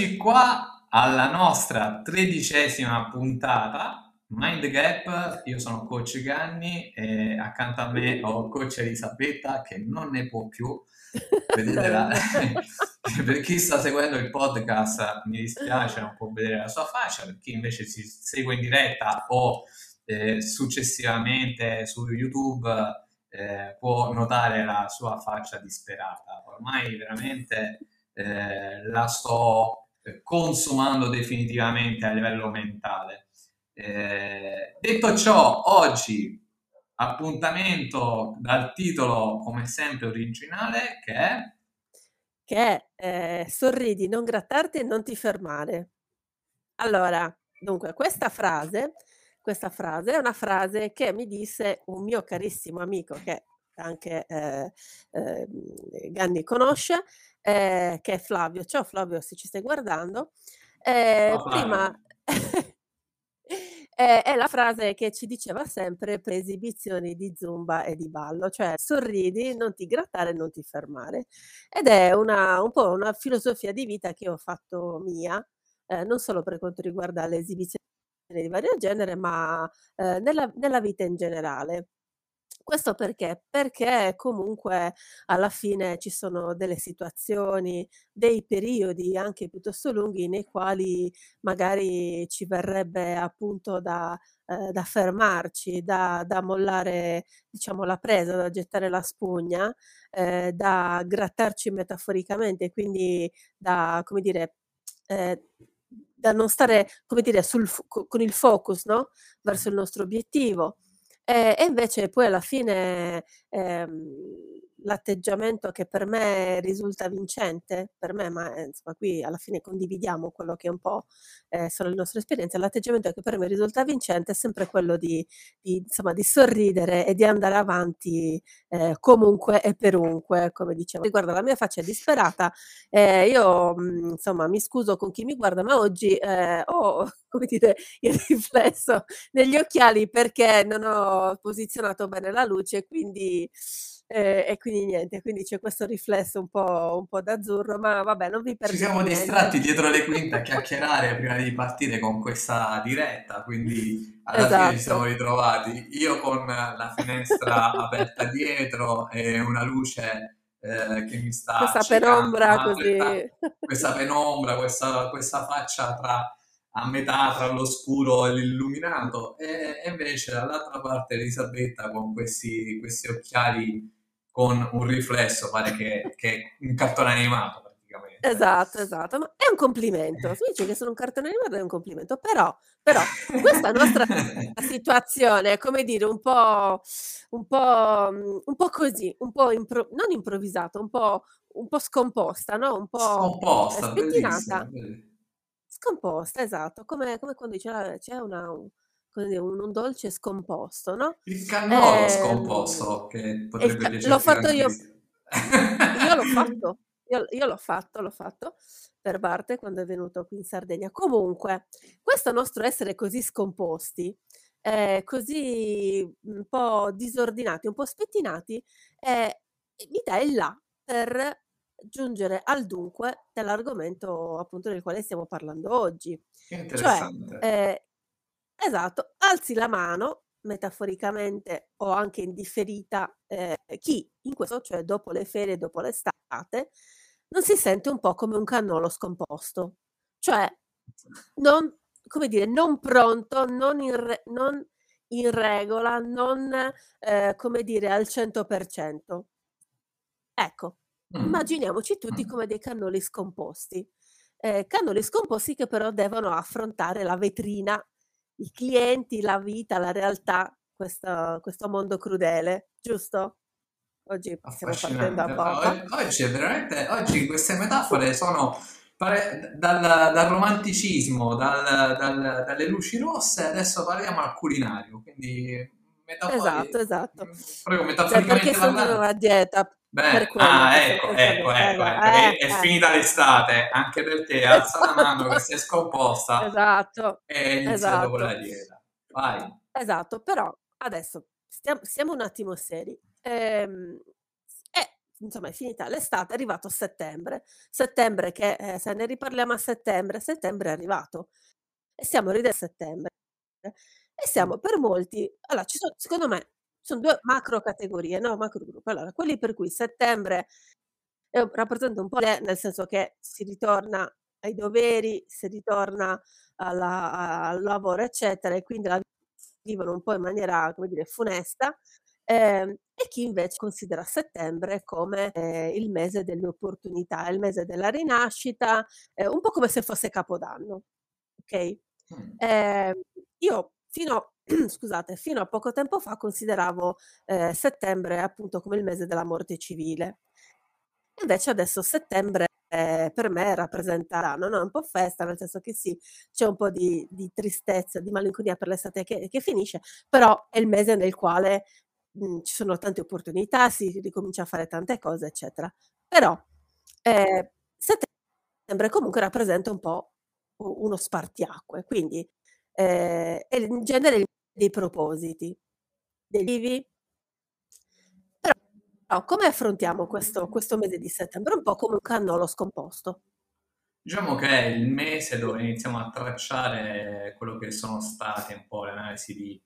Eccoci qua alla nostra tredicesima puntata. Mind Gap, io sono coach Ganni e accanto a me ho coach Elisabetta che non ne può più. Vedete la... per chi sta seguendo il podcast mi dispiace non può vedere la sua faccia, per chi invece si segue in diretta o eh, successivamente su YouTube eh, può notare la sua faccia disperata. Ormai veramente eh, la sto consumando definitivamente a livello mentale. Eh, detto ciò, oggi appuntamento dal titolo come sempre originale che è che eh, sorridi, non grattarti e non ti fermare. Allora, dunque, questa frase, questa frase è una frase che mi disse un mio carissimo amico che anche eh, eh, Ganni conosce, eh, che è Flavio. Ciao Flavio, se ci stai guardando. Eh, oh, prima è la frase che ci diceva sempre per esibizioni di zumba e di ballo, cioè sorridi, non ti grattare, non ti fermare. Ed è una, un po' una filosofia di vita che ho fatto mia, eh, non solo per quanto riguarda le esibizioni di vario genere, ma eh, nella, nella vita in generale. Questo perché? Perché comunque alla fine ci sono delle situazioni, dei periodi anche piuttosto lunghi nei quali magari ci verrebbe appunto da, eh, da fermarci, da, da, mollare diciamo la presa, da gettare la spugna, eh, da grattarci metaforicamente, quindi da, come dire, eh, da non stare, come dire, sul, con il focus no? verso il nostro obiettivo. E, e invece poi alla fine ehm, l'atteggiamento che per me risulta vincente, per me, ma eh, insomma qui alla fine condividiamo quello che un po' eh, sono le nostre esperienze, l'atteggiamento che per me risulta vincente è sempre quello di, di, insomma, di sorridere e di andare avanti eh, comunque e perunque, come dicevo. Riguardo la mia faccia disperata, eh, io mh, insomma mi scuso con chi mi guarda, ma oggi eh, ho come dire, il riflesso negli occhiali perché non ho posizionato bene la luce, quindi eh, e quindi niente, quindi c'è questo riflesso un po', un po' d'azzurro, ma vabbè, non vi perdete. Ci siamo niente. distratti dietro le quinte a chiacchierare prima di partire con questa diretta, quindi alla esatto. fine ci siamo esatto. ritrovati. Io con la finestra aperta dietro e una luce eh, che mi sta questa penombra così questa penombra questa, questa faccia tra a metà tra l'oscuro e l'illuminato e, e invece dall'altra parte Elisabetta con questi, questi occhiali con un riflesso, pare che, che è un cartone animato praticamente. Esatto, esatto, ma è un complimento. Si dice che sono un cartone animato è un complimento, però, però questa nostra situazione è come dire un po', un po', un po così, un po' impro- non improvvisata, un po', un po' scomposta, no? Un po' scomposta, spettinata. Scomposta, esatto, come, come quando dice c'è una, un, un, un dolce scomposto, no? Il cannolo eh, scomposto, che potrebbe piacere L'ho fatto io. io l'ho fatto, io, io l'ho fatto, l'ho fatto per parte quando è venuto qui in Sardegna. Comunque, questo nostro essere così scomposti, eh, così un po' disordinati, un po' spettinati, eh, mi dà il là per giungere al dunque dell'argomento appunto del quale stiamo parlando oggi. Cioè, eh, esatto, alzi la mano metaforicamente o anche in differita eh, chi in questo, cioè dopo le ferie, dopo l'estate, non si sente un po' come un cannolo scomposto, cioè non, come dire, non pronto, non in, re, non in regola, non eh, come dire al 100%. Ecco, Mm. Immaginiamoci tutti come dei cannoli scomposti. Eh, cannoli scomposti che però devono affrontare la vetrina, i clienti, la vita, la realtà, questo, questo mondo crudele, giusto? Oggi stiamo partendo a poco. Oggi è veramente, oggi queste metafore sono dal, dal romanticismo, dal, dal, dalle luci rosse, adesso parliamo al culinario, quindi esatto, esatto. Proprio metaforicamente cioè, perché sono una dieta Beh, ah, ecco, ecco, ecco, ecco. Eh, è, è, finita l'estate, anche per te, alza la mano che sei scomposta esatto, e inizia esatto. dopo la dieta. Vai. Esatto, però adesso stiamo, siamo un attimo seri. Ehm, eh, insomma è finita l'estate, è arrivato settembre, settembre che eh, se ne riparliamo a settembre, settembre è arrivato e siamo ridendo a settembre e siamo per molti, allora ci sono, secondo me, sono due macro categorie, no? Macro gruppi. Allora, quelli per cui settembre è, rappresenta un po' le, nel senso che si ritorna ai doveri, si ritorna alla, al lavoro, eccetera, e quindi la vivono un po' in maniera, come dire, funesta, eh, e chi invece considera settembre come eh, il mese delle opportunità, il mese della rinascita, eh, un po' come se fosse Capodanno. Ok? Mm. Eh, io fino, scusate, fino a poco tempo fa consideravo eh, settembre appunto come il mese della morte civile. Invece adesso settembre eh, per me rappresenta l'anno, no? un po' festa, nel senso che sì, c'è un po' di, di tristezza, di malinconia per l'estate che, che, finisce, però è il mese nel quale mh, mhmm, ci sono tante opportunità, si ricomincia a fare tante cose, eccetera. Però eh, settembre comunque rappresenta un po' uno spartiacque, quindi eh, in genere dei propositi, dei vivi. Però come affrontiamo questo, questo mese di settembre? Un po' come un cannolo scomposto. Diciamo che è il mese dove iniziamo a tracciare quello che sono state un po' le analisi di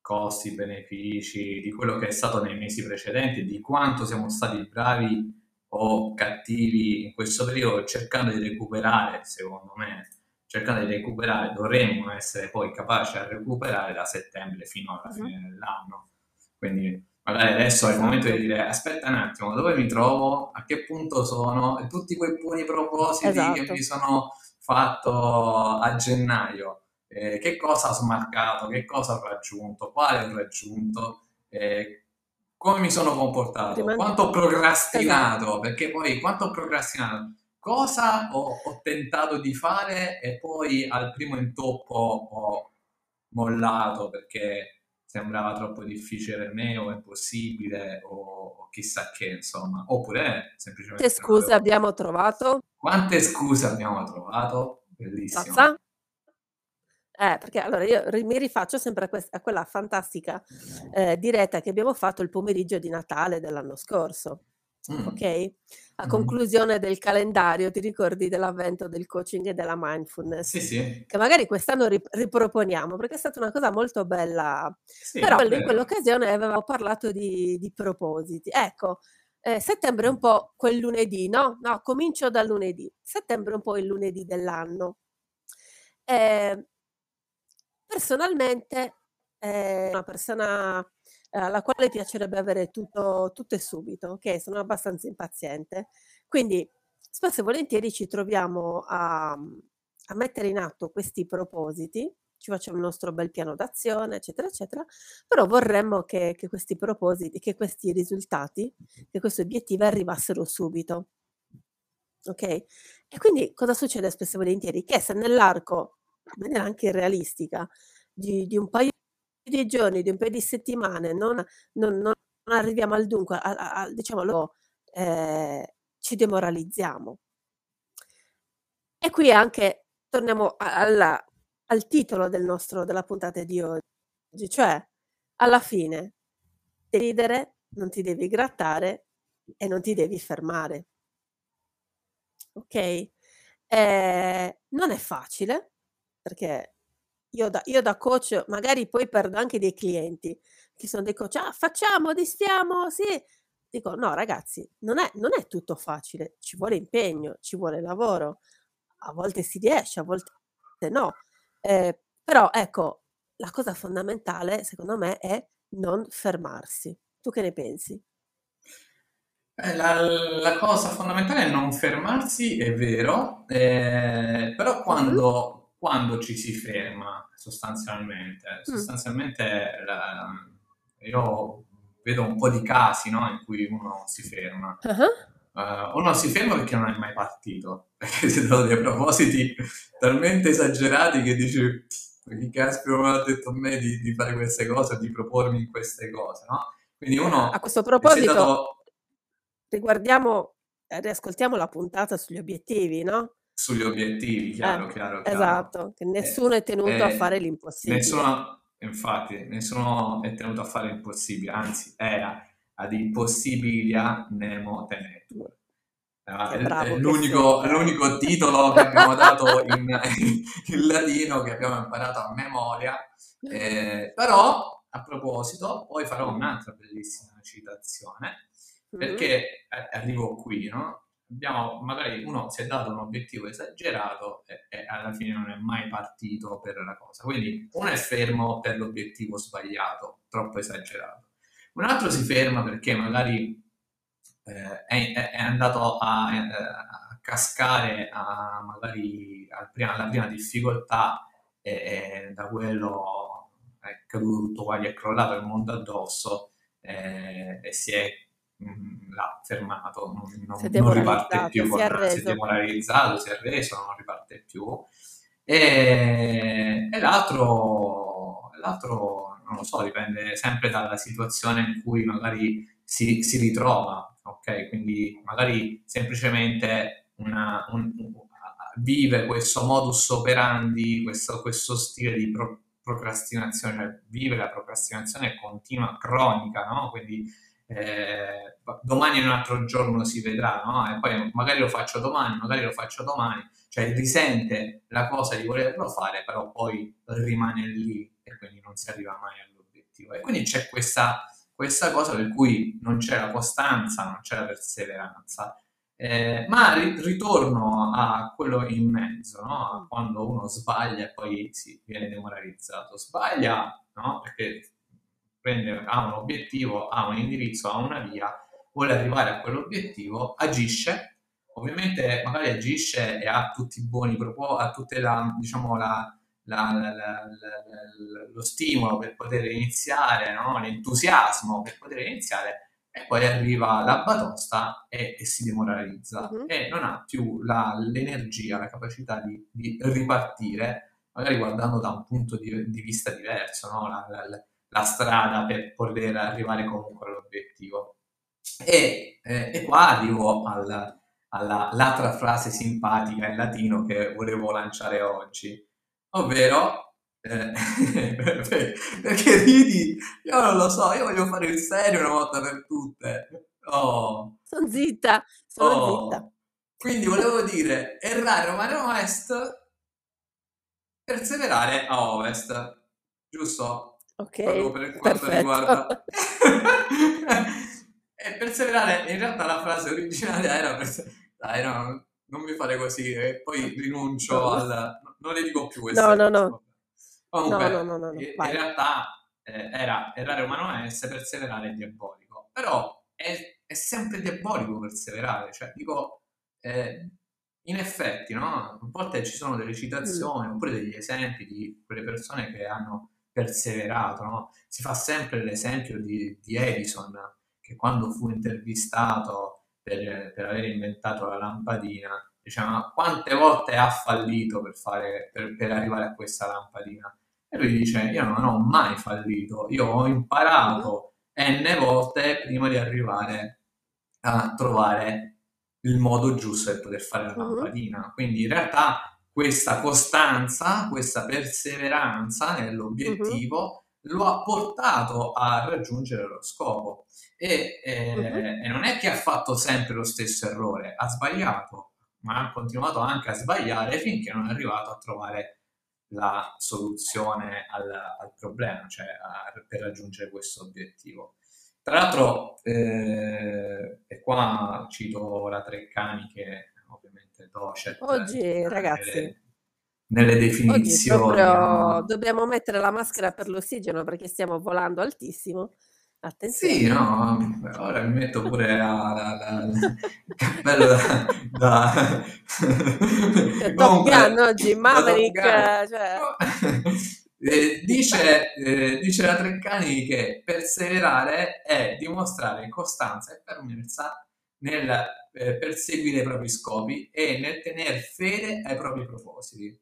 costi, benefici, di quello che è stato nei mesi precedenti, di quanto siamo stati bravi o cattivi in questo periodo, cercando di recuperare, secondo me, cercando di recuperare, dovremmo essere poi capaci a recuperare da settembre fino alla fine uh-huh. dell'anno. Quindi magari adesso è il momento di dire aspetta un attimo, dove mi trovo, a che punto sono, e tutti quei buoni propositi esatto. che mi sono fatto a gennaio. Eh, che cosa ho smarcato, che cosa ho raggiunto, quale ho raggiunto, eh, come mi sono comportato, Rimane... quanto ho procrastinato, esatto. perché poi quanto ho procrastinato, cosa ho, ho, tentato di fare e poi al primo intoppo ho mollato perché sembrava troppo difficile per me o impossibile o, o chissà che insomma oppure semplicemente quante scuse abbiamo trovato quante scuse abbiamo trovato bellissimo Pazza? Eh, perché allora io mi rifaccio sempre a, quest- a quella fantastica eh, diretta che abbiamo fatto il pomeriggio di Natale dell'anno scorso. Mm. Ok? A mm. conclusione del calendario, ti ricordi dell'avvento del coaching e della mindfulness? Sì, sì. Che magari quest'anno rip- riproponiamo perché è stata una cosa molto bella. Sì, Però in quell'occasione avevamo parlato di, di propositi. Ecco, eh, settembre è un po' quel lunedì, no? No, comincio dal lunedì. Settembre è un po' il lunedì dell'anno. Eh, Personalmente è una persona eh, alla quale piacerebbe avere tutto, tutto e subito, ok? Sono abbastanza impaziente. Quindi spesso e volentieri ci troviamo a, a mettere in atto questi propositi, ci facciamo il nostro bel piano d'azione, eccetera, eccetera, però vorremmo che, che questi propositi, che questi risultati, che questi obiettivi arrivassero subito. Ok? E quindi cosa succede spesso e volentieri? Che se nell'arco in maniera anche realistica, di, di un paio di giorni, di un paio di settimane, non, non, non arriviamo al dunque, a, a, a, diciamo, eh, ci demoralizziamo. E qui anche torniamo alla, al titolo del nostro, della puntata di oggi, cioè alla fine ridere, non ti devi grattare e non ti devi fermare. Ok? Eh, non è facile, perché io da, io da coach magari poi perdo anche dei clienti che sono dei coach, ah, facciamo, disfiamo, sì. Dico, no ragazzi, non è, non è tutto facile, ci vuole impegno, ci vuole lavoro, a volte si riesce, a volte no. Eh, però ecco, la cosa fondamentale secondo me è non fermarsi. Tu che ne pensi? Eh, la, la, cosa fondamentale è non fermarsi, è vero, eh, però quando. Quando, ci si ferma sostanzialmente, mm. sostanzialmente la, io vedo un po' di casi no, in cui uno si ferma. Uh-huh. Uh, uno si ferma perché non è mai partito, perché si danno dei propositi talmente esagerati che dici chi caspita non ha detto a me di, di, fare queste cose, di propormi queste cose, no? Quindi uno... A questo proposito, dato... riguardiamo, eh, riascoltiamo la puntata sugli obiettivi, no? Sugli obiettivi, chiaro, eh, chiaro, chiaro. Esatto, che nessuno eh, è tenuto a eh, fare l'impossibile. Nessuno, infatti, nessuno è tenuto a fare l'impossibile, anzi, era ad impossibilia nemo tenetur. Che l'unico, l'unico, titolo che abbiamo dato in, in, latino, che abbiamo imparato a memoria. Eh, però, a proposito, poi farò un'altra bellissima citazione, perché mm-hmm. arrivo qui, no? Abbiamo, magari uno si è dato un obiettivo esagerato e, e, alla fine non è mai partito per la cosa. Quindi uno è fermo per l'obiettivo sbagliato, troppo esagerato. Un altro si ferma perché magari eh, è, è, andato a, eh, a, cascare a, magari prima, alla prima difficoltà e, e, da quello è caduto gli è crollato il mondo addosso e, e si è l'ha fermato, non, non, non riparte più, si è, si è demoralizzato, si è reso, non riparte più. E, e l'altro, l'altro, non lo so, dipende sempre dalla situazione in cui magari si, si ritrova ok? Quindi magari semplicemente una, un, vive questo modus operandi, questo, questo stile di pro, procrastinazione, cioè vive la procrastinazione continua, cronica, no? Quindi eh, domani è un altro giorno si vedrà, no? E poi magari lo faccio domani, magari lo faccio domani, cioè risente la cosa di volerlo fare, però poi rimane lì e quindi non si arriva mai all'obiettivo. E quindi c'è questa questa cosa per cui non c'è la costanza, non c'è la perseveranza. Eh, ma ri- ritorno a quello in mezzo, no? quando uno sbaglia e poi si viene demoralizzato. Sbaglia no? perché prende, ha un obiettivo, ha un indirizzo, ha una via, vuole arrivare a quell'obiettivo, agisce, ovviamente magari agisce e ha tutti i buoni propositi, ha tutta la, diciamo, la, la, la, la, lo stimolo per poter iniziare, no? l'entusiasmo per poter iniziare, e poi arriva la batosta e, e si demoralizza uh-huh. e non ha più l'energia, la capacità di, di, ripartire, magari guardando da un punto di, di vista diverso, no? La, strada per poter arrivare comunque all'obiettivo. E, eh, e qua arrivo al, all'altra frase simpatica in latino che volevo lanciare oggi, ovvero eh, perché ridi? Io non lo so, io voglio fare il serio una volta per tutte. Oh. Sono zitta, sono oh. zitta. Quindi volevo dire, errare a est, perseverare a ovest, giusto? Ok, Proprio per quanto perfetto. riguarda... e perseverare, in realtà la frase originale era, dai no, non mi fare così, e poi rinuncio no. al non le dico più No, no, no. Comunque, no, no, no, in, in realtà eh, era errare umano se perseverare è diabolico. Però è, è, sempre diabolico perseverare. Cioè, dico, eh, in effetti, no? A volte ci sono delle citazioni mm. oppure degli esempi di quelle persone che hanno perseverato, no? Si fa sempre l'esempio di, di Edison, che quando fu intervistato per, per aver inventato la lampadina, diciamo, quante volte ha fallito per, fare, per, per, arrivare a questa lampadina? E lui dice, io non ho mai fallito, io ho imparato n volte prima di arrivare a trovare il modo giusto per poter fare la mhm. lampadina. Quindi in realtà questa costanza, questa perseveranza nell'obiettivo uh-huh. lo ha portato a raggiungere lo scopo. E, eh, uh-huh. e non è che ha fatto sempre lo stesso errore, ha sbagliato, ma ha continuato anche a sbagliare finché non è arrivato a trovare la soluzione al, al problema, cioè a, per raggiungere questo obiettivo. Tra l'altro, eh, e qua cito la Treccani che docet. Oggi, eh, ragazzi, nelle definizioni. Oggi proprio, dobbiamo mettere la maschera per l'ossigeno perché stiamo volando altissimo Attenzione. Sì, no, ora mi metto pure la, il cappello da... da... Top Gun oggi, Maverick, cioè... eh, dice, eh, dice la Treccani che perseverare è dimostrare costanza e fermezza nel eh, perseguire i propri scopi e nel tenere fede ai propri propositi,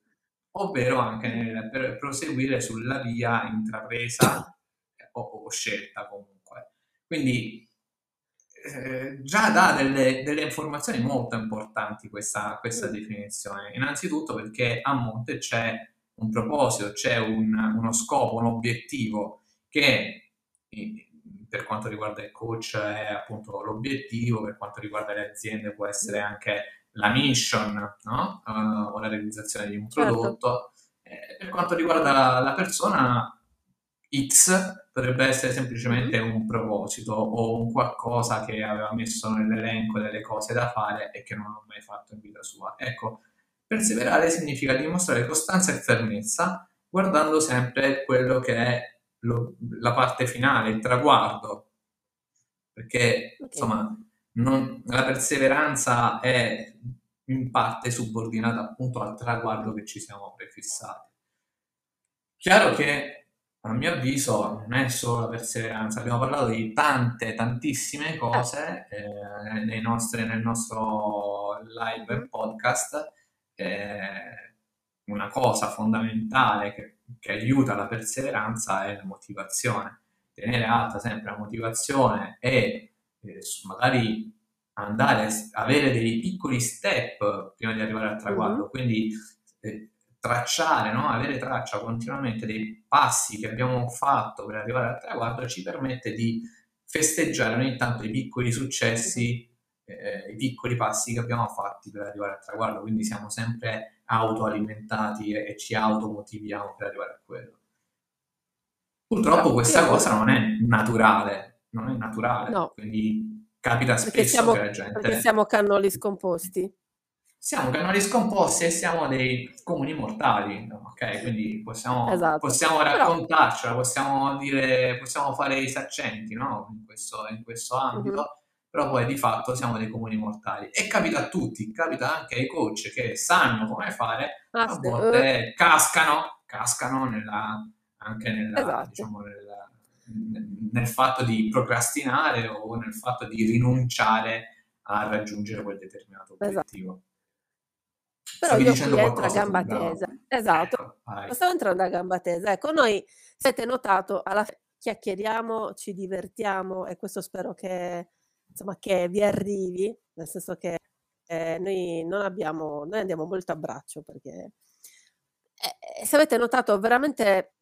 ovvero anche nel proseguire sulla via intrapresa o, o scelta comunque. Quindi eh, già dà delle, delle, informazioni molto importanti questa, questa, definizione. Innanzitutto perché a monte c'è un proposito, c'è un, uno scopo, un obiettivo che per quanto riguarda il coach è appunto l'obiettivo, per quanto riguarda le aziende può essere anche la mission no? uh, o la realizzazione di un certo. prodotto. Eh, per quanto riguarda la persona, X potrebbe essere semplicemente mm-hmm. un proposito o un qualcosa che aveva messo nell'elenco delle cose da fare e che non ha mai fatto in vita sua. Ecco, perseverare significa dimostrare costanza e fermezza guardando sempre quello che è lo, la parte finale, il traguardo, perché okay. insomma non, la perseveranza è in parte subordinata appunto al traguardo che ci siamo prefissati. Chiaro che a mio avviso non è solo la perseveranza, abbiamo parlato di tante, tantissime cose eh, nostre, nel nostro live e podcast. Eh, una cosa fondamentale che, che aiuta la perseveranza è la motivazione. Tenere alta sempre la motivazione e eh, magari andare a avere dei piccoli step prima di arrivare al traguardo, mm-hmm. quindi eh, tracciare, no? avere traccia continuamente dei passi che abbiamo fatto per arrivare al traguardo ci permette di festeggiare ogni tanto i piccoli successi, eh, i piccoli passi che abbiamo fatti per arrivare al traguardo, quindi siamo sempre autoalimentati e, e ci automotiviamo per arrivare a quello. Purtroppo questa cosa non è naturale, non è naturale, no. quindi capita spesso siamo, che la gente... Perché siamo cannoli scomposti siamo canali scomposti e siamo dei comuni mortali, ok? Quindi possiamo, esatto. possiamo raccontarcela, possiamo dire, possiamo fare i saccenti, no? In questo, in questo ambito, mm-hmm. Però poi di fatto siamo dei comuni mortali. E capita a tutti, capita anche ai coach che sanno come fare, ah, a volte uh. cascano, cascano nella, anche nella, esatto. diciamo, nella, nel fatto di procrastinare o nel fatto di rinunciare a raggiungere quel determinato esatto. obiettivo. Esatto. Però io qui entro a gamba tesa. Esatto. Ecco, Stavo entrando a gamba tesa. Ecco, noi, se avete notato, alla fine chiacchieriamo, ci divertiamo e questo spero che, insomma, che vi arrivi, nel senso che eh, noi non abbiamo, noi andiamo molto a braccio perché eh, se avete notato veramente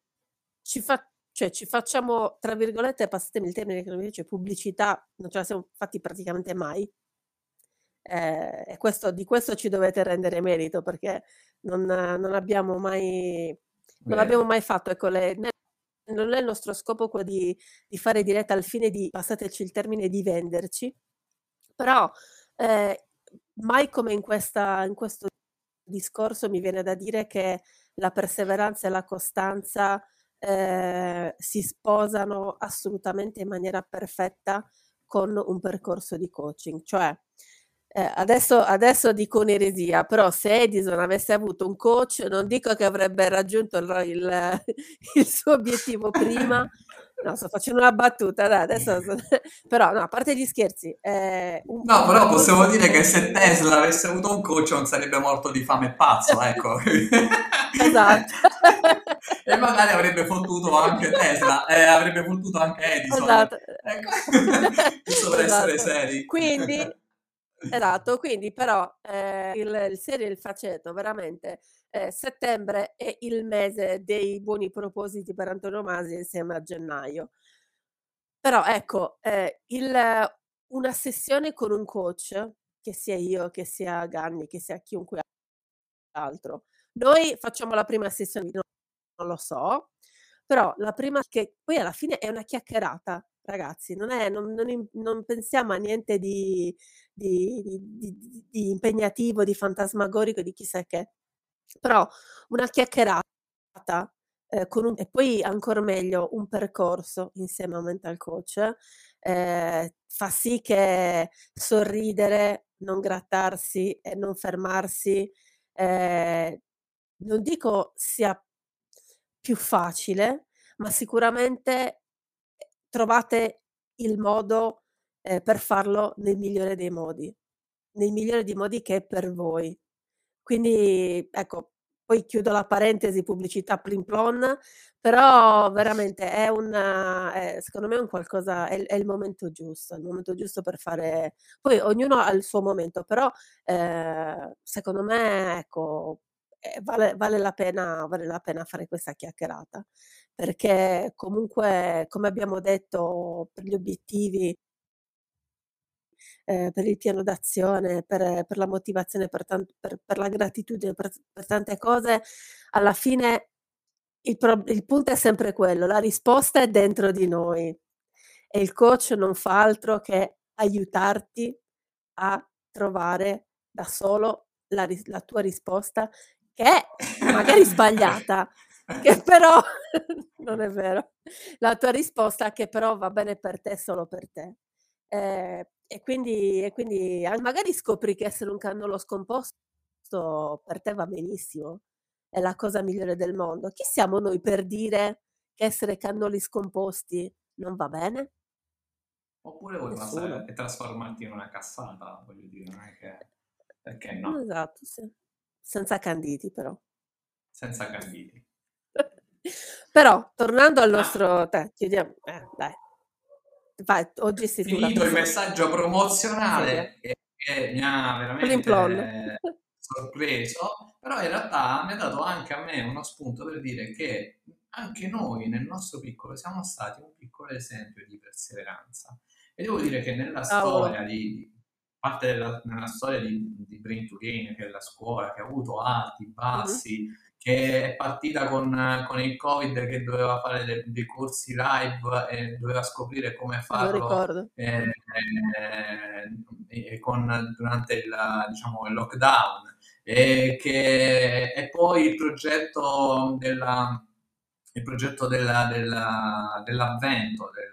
ci, fa, cioè, ci facciamo, tra virgolette, passatemi il termine che non mi dice, pubblicità, non ce la siamo fatti praticamente mai. Eh, e questo, di questo ci dovete rendere merito perché non, non abbiamo mai non abbiamo mai fatto. Ecco, le, non è il nostro scopo quello di, di, fare diretta al fine di, passateci il termine, di venderci, però eh, mai come in, questa, in questo discorso mi viene da dire che la perseveranza e la costanza eh, si sposano assolutamente in maniera perfetta con un percorso di coaching, cioè eh, adesso, adesso dico un'eresia, però se Edison avesse avuto un coach, non dico che avrebbe raggiunto il, il, il suo obiettivo prima, no, sto facendo una battuta, dai, adesso, però no, a parte gli scherzi. Eh, no, però possiamo dire che se Tesla avesse avuto un coach non sarebbe morto di fame e pazzo, ecco. esatto. e magari avrebbe fottuto anche Tesla, eh, avrebbe fottuto anche Edison. Esatto. Ecco. Per esatto. essere seri. Quindi Esatto, quindi però eh, il, il serio e il faceto, veramente, eh, settembre è il mese dei buoni propositi per antonomasia insieme a gennaio. Però ecco, eh, il, una sessione con un coach, che sia io, che sia Ganni, che sia chiunque altro, noi facciamo la prima sessione, non, non lo so, però la prima che poi alla fine è una chiacchierata, ragazzi, non, è, non, non, non pensiamo a niente di, di, di, di, impegnativo, di fantasmagorico, di chissà che. Però una chiacchierata eh, un, e poi ancora meglio un percorso insieme a un mental coach eh, fa sì che sorridere, non grattarsi e non fermarsi, eh, non dico sia più facile, ma sicuramente trovate il modo eh, per farlo nel migliore dei modi, nel migliore dei modi che è per voi. Quindi, ecco, poi chiudo la parentesi pubblicità plim plon, però veramente è un, è, secondo me è un qualcosa, è, è, il momento giusto, il momento giusto per fare, poi ognuno ha il suo momento, però eh, secondo me, ecco, eh, vale, vale, la pena, vale la pena fare questa chiacchierata. Perché comunque, come abbiamo detto, per gli obiettivi ehm, per il piano d'azione, per per la motivazione, per tan per per la gratitudine, per per tante cose, alla fine il prob il punto è sempre quello, la risposta è dentro di noi e il coach non fa altro che aiutarti a trovare da solo la ris la tua risposta che è magari sbagliata, che però non è vero, la tua risposta che però va bene per te, solo per te. Ehm, e quindi e quindi a magari scopri che essere un cannolo scomposto per te va benissimo, è la cosa migliore del mondo. Chi siamo noi per dire che essere cannoli scomposti non va bene? Oppure vuoi Nessuno. passare e trasformarti in una cassata, voglio dire, non è che perché no? Esatto, sì. Senza canditi però. Senza canditi. Però tornando al Ah. nostro dai chiudiamo eh, dai. Vai, oggi sei tu la Finito il messaggio promozionale che che mi ha veramente sorpreso, però in realtà mi ha dato anche a me uno spunto per dire che anche noi nel nostro piccolo siamo stati un piccolo esempio di perseveranza. E devo dire che nella Cavolo. storia di parte della nella storia di di Brain to Gain, che è la scuola che ha avuto alti, bassi, che è partita con con il Covid che doveva fare de dei corsi live e doveva scoprire come Me lo farlo, ricordo. ehm, e con durante il diciamo il lockdown, e che e poi il progetto della il progetto della della dell'avvento, del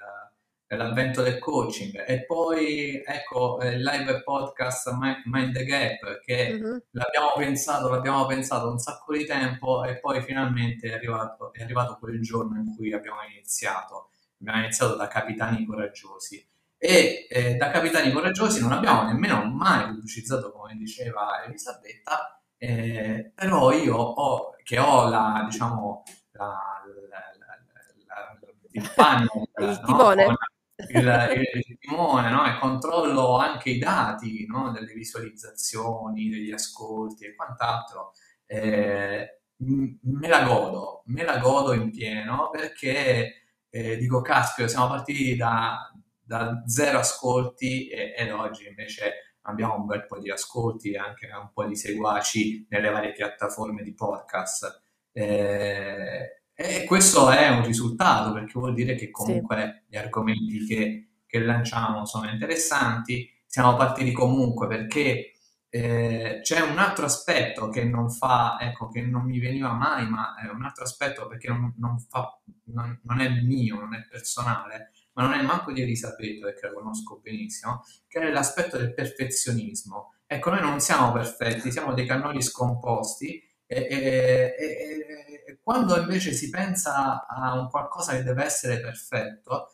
dell'avvento del coaching e poi ecco, il live podcast Mi Mind the Gap che Mh-mh. l'abbiamo pensato l'abbiamo pensato un sacco di tempo e poi finalmente è arrivato è arrivato quel giorno in cui abbiamo iniziato. Abbiamo iniziato da capitani coraggiosi e, ehm, da capitani coraggiosi non abbiamo nemmeno mai pubblicizzato, come diceva Elisabetta, ehm, però io ho che ho la diciamo la la la la il panno, Il no, timone? Il il timone, no, e controllo anche i dati, no, delle visualizzazioni, degli ascolti e quant'altro, m me la godo, me la godo in pieno perché, ehm, dico: "Caspita, siamo partiti da da 0 ascolti e ed oggi invece abbiamo un bel po' di ascolti e anche un po' di seguaci nelle varie piattaforme di podcast". Ehm, e questo è un risultato, perché vuol dire che Sì. comunque gli argomenti che che lanciamo sono interessanti. Siamo partiti comunque perché, ehm, c'è un altro aspetto che non fa ecco, che non mi veniva mai, ma è un altro aspetto perché non non fa non non è mio, non è personale, ma non è manco di Elisabetta, perché la conosco benissimo, che è l'aspetto del perfezionismo. Ecco, noi non siamo perfetti, siamo dei cannoli scomposti e e e quando invece si pensa a un qualcosa che deve essere perfetto,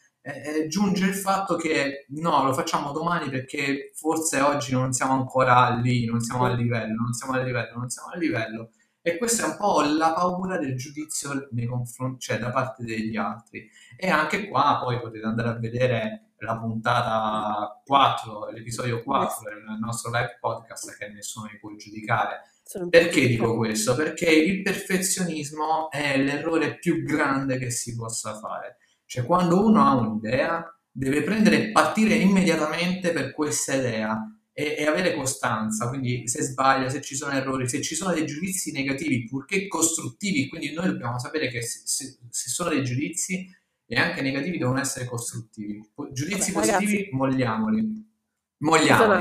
giunge il fatto che no, lo facciamo domani perché forse oggi non siamo ancora lì, non siamo a livello, non siamo a livello, non siamo a livello. E questa è un po' la paura del giudizio nei confron cioè da parte degli altri. E anche qua poi potete andare a vedere la puntata 4, l'episodio 4 del nostro live podcast che nessuno mi può giudicare. Perché dico questo? Perché il perfezionismo è l'errore più grande che si possa fare. Cioè, quando uno ha un'idea, deve prendere e partire immediatamente per questa idea e, e avere costanza. Quindi, se sbaglia, se ci sono errori, se ci sono dei giudizi negativi, purché costruttivi, quindi noi dobbiamo sapere che se, se, se sono dei giudizi e anche negativi devono essere costruttivi. Giudizi Vabbè, positivi, ragazzi, Molliamoli.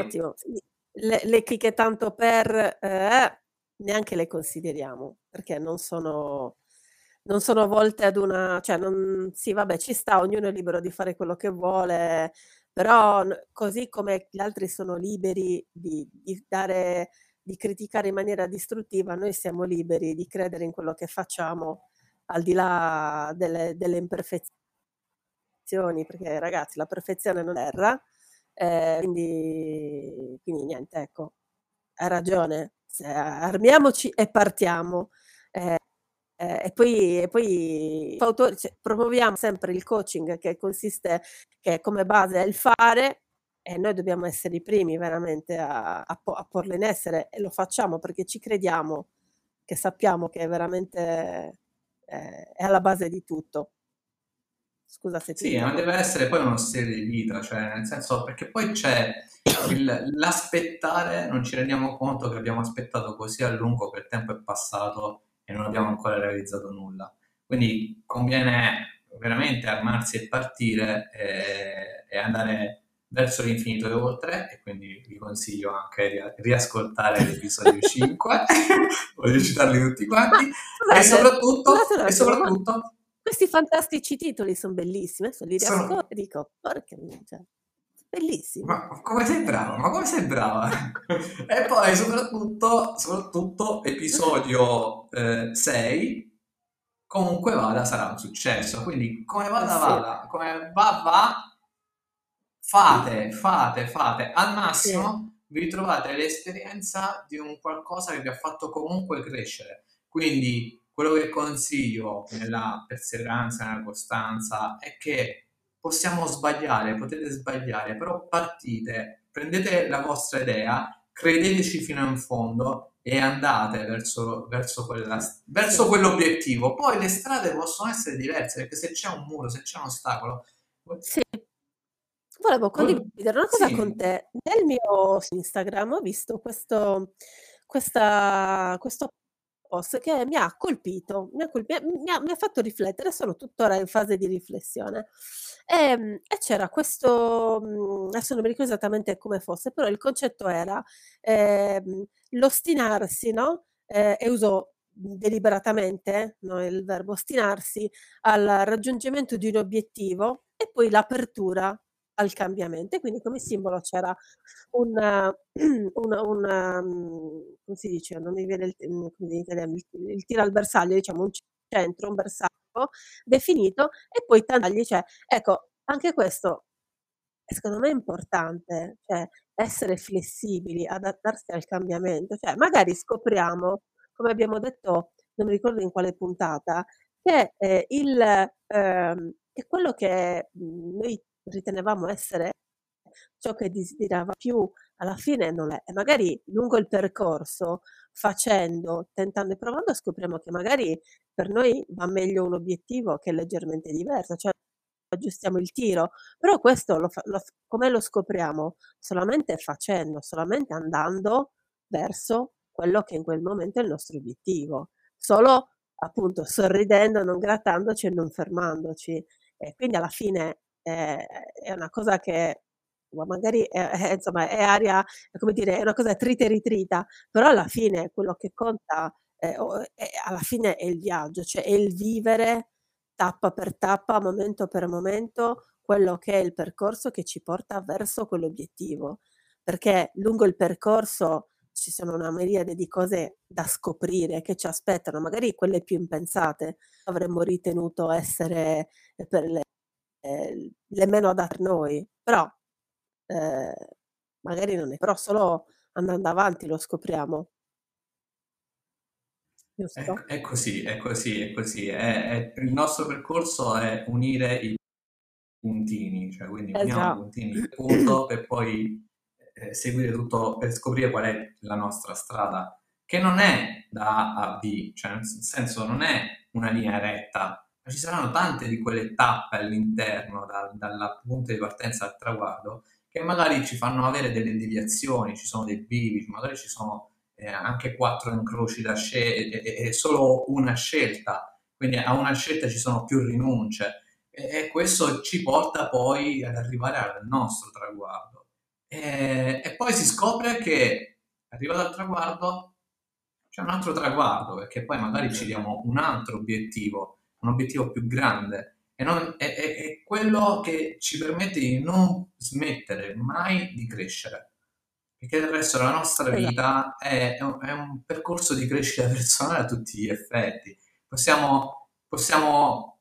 attimo, le, le chicche tanto per eh, neanche le consideriamo perché non sono, non sono volte ad una, cioè non, sì vabbè ci sta, ognuno è libero di fare quello che vuole, però così come gli altri sono liberi di, di dare, di criticare in maniera distruttiva, noi siamo liberi di credere in quello che facciamo al di là delle, delle imperfezioni, perché ragazzi la perfezione non erra, eh, quindi, quindi niente, ecco, hai ragione, armiamoci e partiamo. Eh, eh, e poi, e poi cioè, promuoviamo sempre il coaching che consiste, che come base è il fare e noi dobbiamo essere i primi veramente a, a a porlo in essere e lo facciamo perché ci crediamo, che sappiamo che è veramente è, è alla base di tutto. Scusa se ti Sì, ma deve essere poi uno stile di vita, cioè nel senso perché poi c'è il, l'aspettare, non ci rendiamo conto che abbiamo aspettato così a lungo che il tempo è passato e non abbiamo ancora realizzato nulla. Quindi conviene veramente armarsi e partire e, e andare verso l'infinito e oltre e quindi vi consiglio anche di riascoltare l'episodio 5 voglio citarli tutti quanti. E soprattutto, e soprattutto questi fantastici titoli sono bellissimi adesso li riascolto sono... e dico porca cioè, bellissimi ma come sei brava ma come sei brava e poi soprattutto soprattutto episodio eh, 6 comunque vada sarà un successo quindi come vada sì. vada come va va fate, fate, fate, al massimo sì. vi ritrovate l'esperienza di un qualcosa che vi ha fatto comunque crescere. Quindi quello che consiglio nella perseveranza, nella costanza, è che possiamo sbagliare, potete sbagliare, però partite, prendete la vostra idea, credeteci fino in fondo e andate verso, verso, quella, verso quell'obiettivo. Poi le strade possono essere diverse perché se c'è un muro, se c'è un ostacolo, sì. Volevo condividere una cosa Sì. con te. Nel mio Instagram ho visto questo questa questo post che mi ha colpito, mi ha colpi mi ha mi ha fatto riflettere, sono tuttora in fase di riflessione. Ehm, e c'era questo mhmm, adesso non mi ricordo esattamente come fosse, però il concetto era, ehm, l'ostinarsi, no, ehm, e uso deliberatamente, no, il verbo ostinarsi, al raggiungimento di un obiettivo e poi l'apertura al cambiamento e quindi come simbolo c'era un una una mhmm, come si dice, non mi viene il mhmm, il il tiro al bersaglio, diciamo un centro, un bersaglio definito e poi tagli, cioè ecco, anche questo secondo me è importante, cioè essere flessibili, adattarsi al cambiamento, cioè magari scopriamo, come abbiamo detto, non mi ricordo in quale puntata, che, ehm, il ehm, che quello che, mhmm, noi ritenevamo essere ciò che desiderava più, alla fine non è. E magari lungo il percorso, facendo, tentando e provando, scopriamo che magari per noi va meglio un obiettivo che è leggermente diverso, cioè aggiustiamo il tiro, però questo lo, lo come lo scopriamo? Solamente facendo, solamente andando verso quello che in quel momento è il nostro obiettivo, solo appunto sorridendo, non grattandoci e non fermandoci. E quindi alla fine eh, è una cosa che magari è, è, insomma, è aria, come dire, è una cosa trita e ritrita, però alla fine quello che conta è, è, alla fine è il viaggio, cioè è il vivere tappa per tappa, momento per momento, quello che è il percorso che ci porta verso quell'obiettivo. Perché lungo il percorso ci sono una miriade di cose da scoprire che ci aspettano, magari quelle più impensate avremmo ritenuto essere per le eh, le meno adatte a noi, però eh, magari non è, però solo andando avanti lo scopriamo. È, è così, è così, è così. È, è, il nostro percorso è unire i puntini, cioè quindi uniamo esatto. i puntini punto per poi eh, seguire tutto, per scoprire qual è la nostra strada, che non è da A a B, cioè nel senso non è una linea retta, ma ci saranno tante di quelle tappe all'interno, da, dal punto di partenza al traguardo, che magari ci fanno avere delle deviazioni, ci sono dei bivi, magari ci sono eh, anche quattro incroci da scegliere, è solo una scelta, quindi a una scelta ci sono più rinunce. E, e questo ci porta poi ad arrivare al nostro traguardo. E, e poi si scopre che arrivato al traguardo c'è un altro traguardo, perché poi magari ci diamo un altro obiettivo un obiettivo più grande e non, è, è, è, quello che ci permette di non smettere mai di crescere. Perché del resto la nostra esatto. vita è, è, un, è un, percorso di crescita personale a tutti gli effetti. Possiamo, possiamo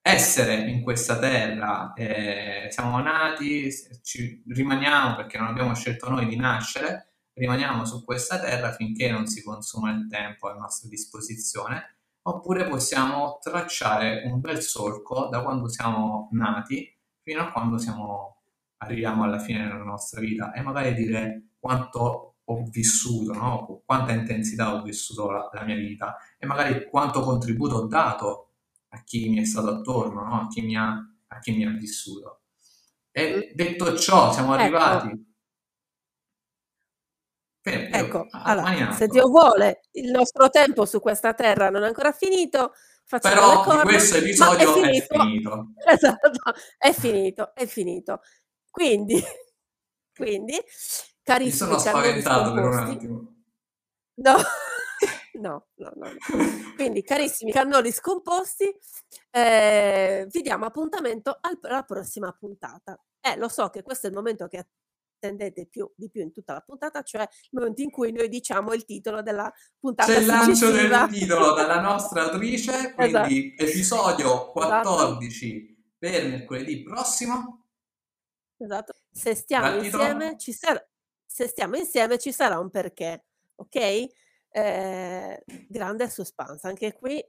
essere in questa terra, eh, siamo nati, ci rimaniamo perché non abbiamo scelto noi di nascere, rimaniamo su questa terra finché non si consuma il tempo a nostra disposizione oppure possiamo tracciare un bel solco da quando siamo nati fino a quando siamo, arriviamo alla fine della nostra vita e magari dire quanto ho vissuto, no? quanta intensità ho vissuto la, la, mia vita e magari quanto contributo ho dato a chi mi è stato attorno, no? a, chi mi ha, a chi mi ha vissuto. E detto ciò, siamo ecco. arrivati. Per, ecco, allora, se Dio vuole, il nostro tempo su questa terra non è ancora finito. Però corna, questo episodio è finito. è finito. Esatto, è finito, è finito. Quindi, quindi carissimi Mi sono spaventato per un attimo. No, no, no, no. Quindi, carissimi cannoli scomposti, eh, vi diamo appuntamento alla prossima puntata. Eh, lo so che questo è il momento che attendete più, di più in tutta la puntata, cioè il momento in cui noi diciamo il titolo della puntata. C'è il lancio del titolo dalla nostra autrice, quindi esatto. episodio 14 esatto. per mercoledì prossimo. Esatto. Se stiamo insieme ci sarà se stiamo insieme ci sarà un perché, ok? Eh, grande suspense, anche qui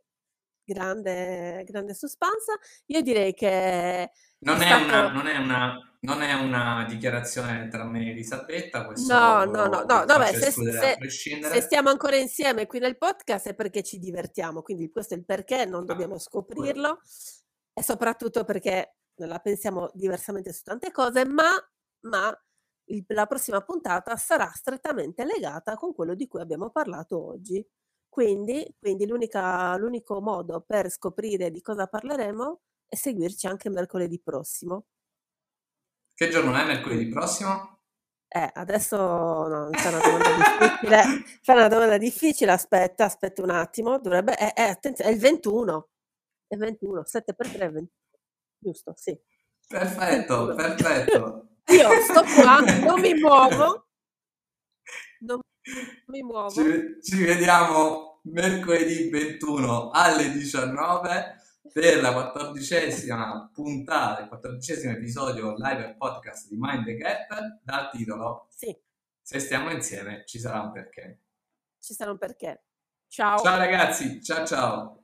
grande, grande suspense. Io direi che... Non è, stato... una, non, è una, non è, una, dichiarazione tra me e Elisabetta, questo no, no, no, no, vabbè, se, se, se, stiamo ancora insieme qui nel podcast è perché ci divertiamo, quindi questo è il perché, non ah, dobbiamo scoprirlo e soprattutto perché la pensiamo diversamente su tante cose, ma, ma il, la prossima puntata sarà strettamente legata con quello di cui abbiamo parlato oggi. Quindi, quindi l'unico modo per scoprire di cosa parleremo è seguirci anche mercoledì prossimo. Che giorno è mercoledì prossimo? Eh, adesso no, c'è una domanda difficile. Fai una domanda difficile, aspetta, aspetta un attimo. Dovrebbe, è, è, attenzione, è il 21. È 21, 7 per 3 20. Giusto, sì. Perfetto, perfetto. Io sto qua, non mi muovo. Non mi muovo. Ci, ci vediamo mercoledì 21 alle 19 per la quattordicesima puntata, il quattordicesimo episodio live e podcast di Mind the Gap dal titolo Sì. Se stiamo insieme ci sarà un perché. Ci sarà un perché. Ciao. Ciao ragazzi, ciao ciao.